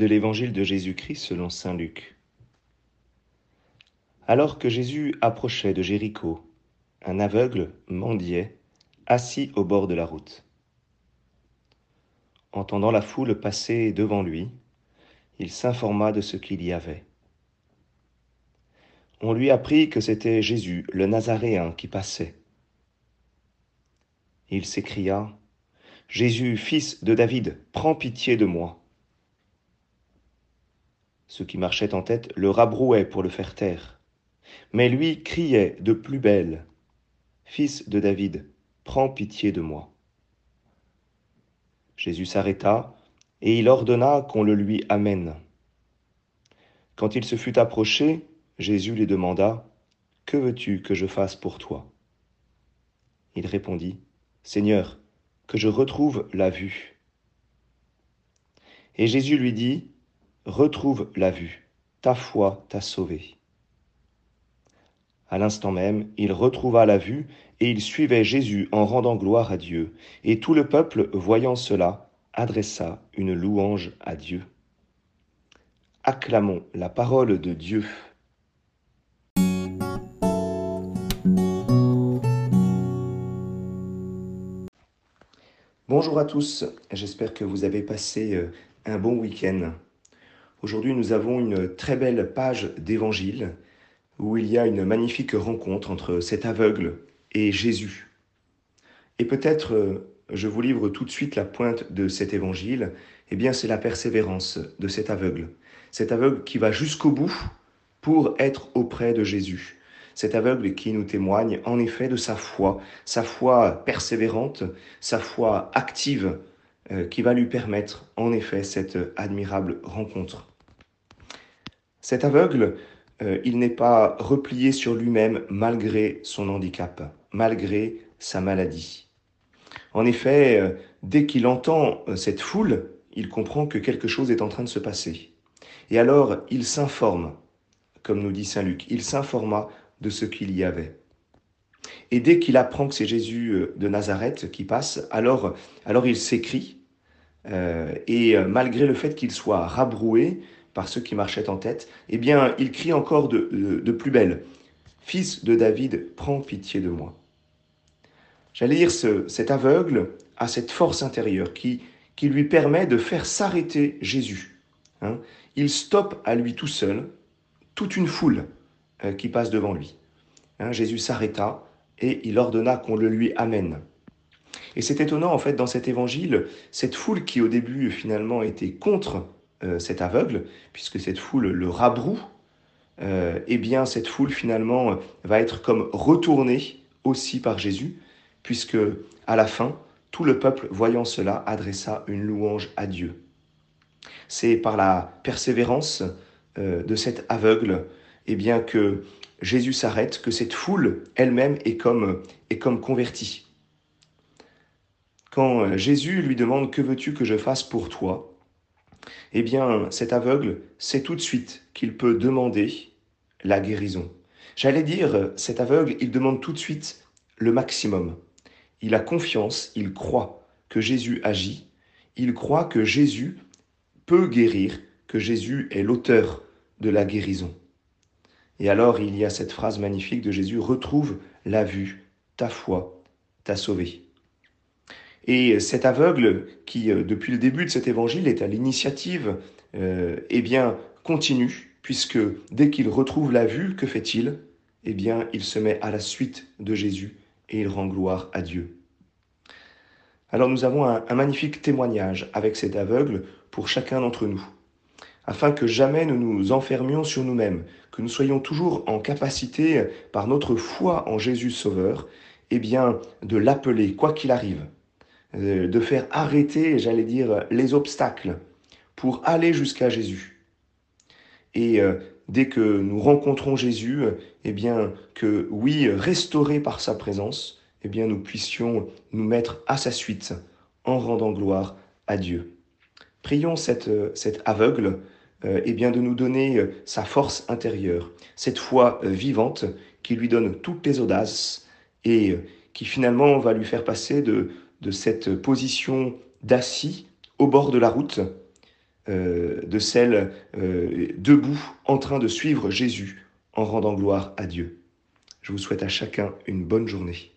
de l'évangile de Jésus-Christ selon Saint Luc. Alors que Jésus approchait de Jéricho, un aveugle mendiait, assis au bord de la route. Entendant la foule passer devant lui, il s'informa de ce qu'il y avait. On lui apprit que c'était Jésus, le Nazaréen, qui passait. Il s'écria, Jésus, fils de David, prends pitié de moi. Ceux qui marchaient en tête le rabrouaient pour le faire taire. Mais lui criait de plus belle, Fils de David, prends pitié de moi. Jésus s'arrêta, et il ordonna qu'on le lui amène. Quand il se fut approché, Jésus lui demanda, Que veux-tu que je fasse pour toi? Il répondit, Seigneur, que je retrouve la vue. Et Jésus lui dit, Retrouve la vue, ta foi t'a sauvé. À l'instant même, il retrouva la vue, et il suivait Jésus en rendant gloire à Dieu. Et tout le peuple, voyant cela, adressa une louange à Dieu. Acclamons la parole de Dieu. Bonjour à tous, j'espère que vous avez passé euh, un bon week-end. Aujourd'hui, nous avons une très belle page d'évangile où il y a une magnifique rencontre entre cet aveugle et Jésus. Et peut-être euh, je vous livre tout de suite la pointe de cet évangile, eh bien c'est la persévérance de cet aveugle. Cet aveugle qui va jusqu'au bout pour être auprès de Jésus. Cet aveugle qui nous témoigne en effet de sa foi, sa foi persévérante, sa foi active, euh, qui va lui permettre en effet cette admirable rencontre. Cet aveugle, euh, il n'est pas replié sur lui-même malgré son handicap, malgré sa maladie. En effet, euh, dès qu'il entend euh, cette foule, il comprend que quelque chose est en train de se passer. Et alors, il s'informe, comme nous dit Saint Luc, il s'informa de ce qu'il y avait. Et dès qu'il apprend que c'est Jésus de Nazareth qui passe, alors, alors il s'écrie, et malgré le fait qu'il soit rabroué, par ceux qui marchaient en tête, eh bien, il crie encore de, plus belle Fils de David, prends pitié de moi. J'allais dire, ce, cet aveugle a cette force intérieure qui, qui lui permet de faire s'arrêter Jésus. Hein. Il stoppe à lui tout seul toute une foule euh, qui passe devant lui. Hein. Jésus s'arrêta et il ordonna qu'on le lui amène. Et c'est étonnant, en fait, dans cet évangile, cette foule qui au début finalement était contre cet aveugle, puisque cette foule le rabroue, euh, eh bien cette foule finalement va être comme retournée aussi par Jésus, puisque à la fin, tout le peuple, voyant cela, adressa une louange à Dieu. C'est par la persévérance euh, de cet aveugle, eh bien que Jésus s'arrête, que cette foule elle-même est comme, est comme convertie. Quand Jésus lui demande Que veux-tu que je fasse pour toi? Eh bien cet aveugle sait tout de suite qu'il peut demander la guérison. J'allais dire, cet aveugle, il demande tout de suite le maximum. Il a confiance, il croit que Jésus agit, il croit que Jésus peut guérir, que Jésus est l'auteur de la guérison. Et alors il y a cette phrase magnifique de Jésus, retrouve la vue, ta foi t'a sauvé. Et cet aveugle, qui euh, depuis le début de cet évangile est à l'initiative, euh, eh bien, continue, puisque dès qu'il retrouve la vue, que fait-il? Eh bien, il se met à la suite de Jésus et il rend gloire à Dieu. Alors nous avons un, un magnifique témoignage avec cet aveugle pour chacun d'entre nous, afin que jamais nous nous enfermions sur nous-mêmes, que nous soyons toujours en capacité, par notre foi en Jésus Sauveur, eh bien, de l'appeler, quoi qu'il arrive, euh, de faire arrêter, j'allais dire, les obstacles pour aller jusqu'à Jésus. Et euh, dès que nous rencontrons Jésus, eh bien, que oui, restaurés par sa présence, eh bien, nous puissions nous mettre à sa suite en rendant gloire à Dieu. Prions cette, cet aveugle euh, eh bien, de nous donner sa force intérieure, cette foi vivante qui lui donne toutes les audaces et qui finalement va lui faire passer de, de cette position d'assis au bord de la route euh, de celle euh, debout en train de suivre Jésus en rendant gloire à Dieu. Je vous souhaite à chacun une bonne journée.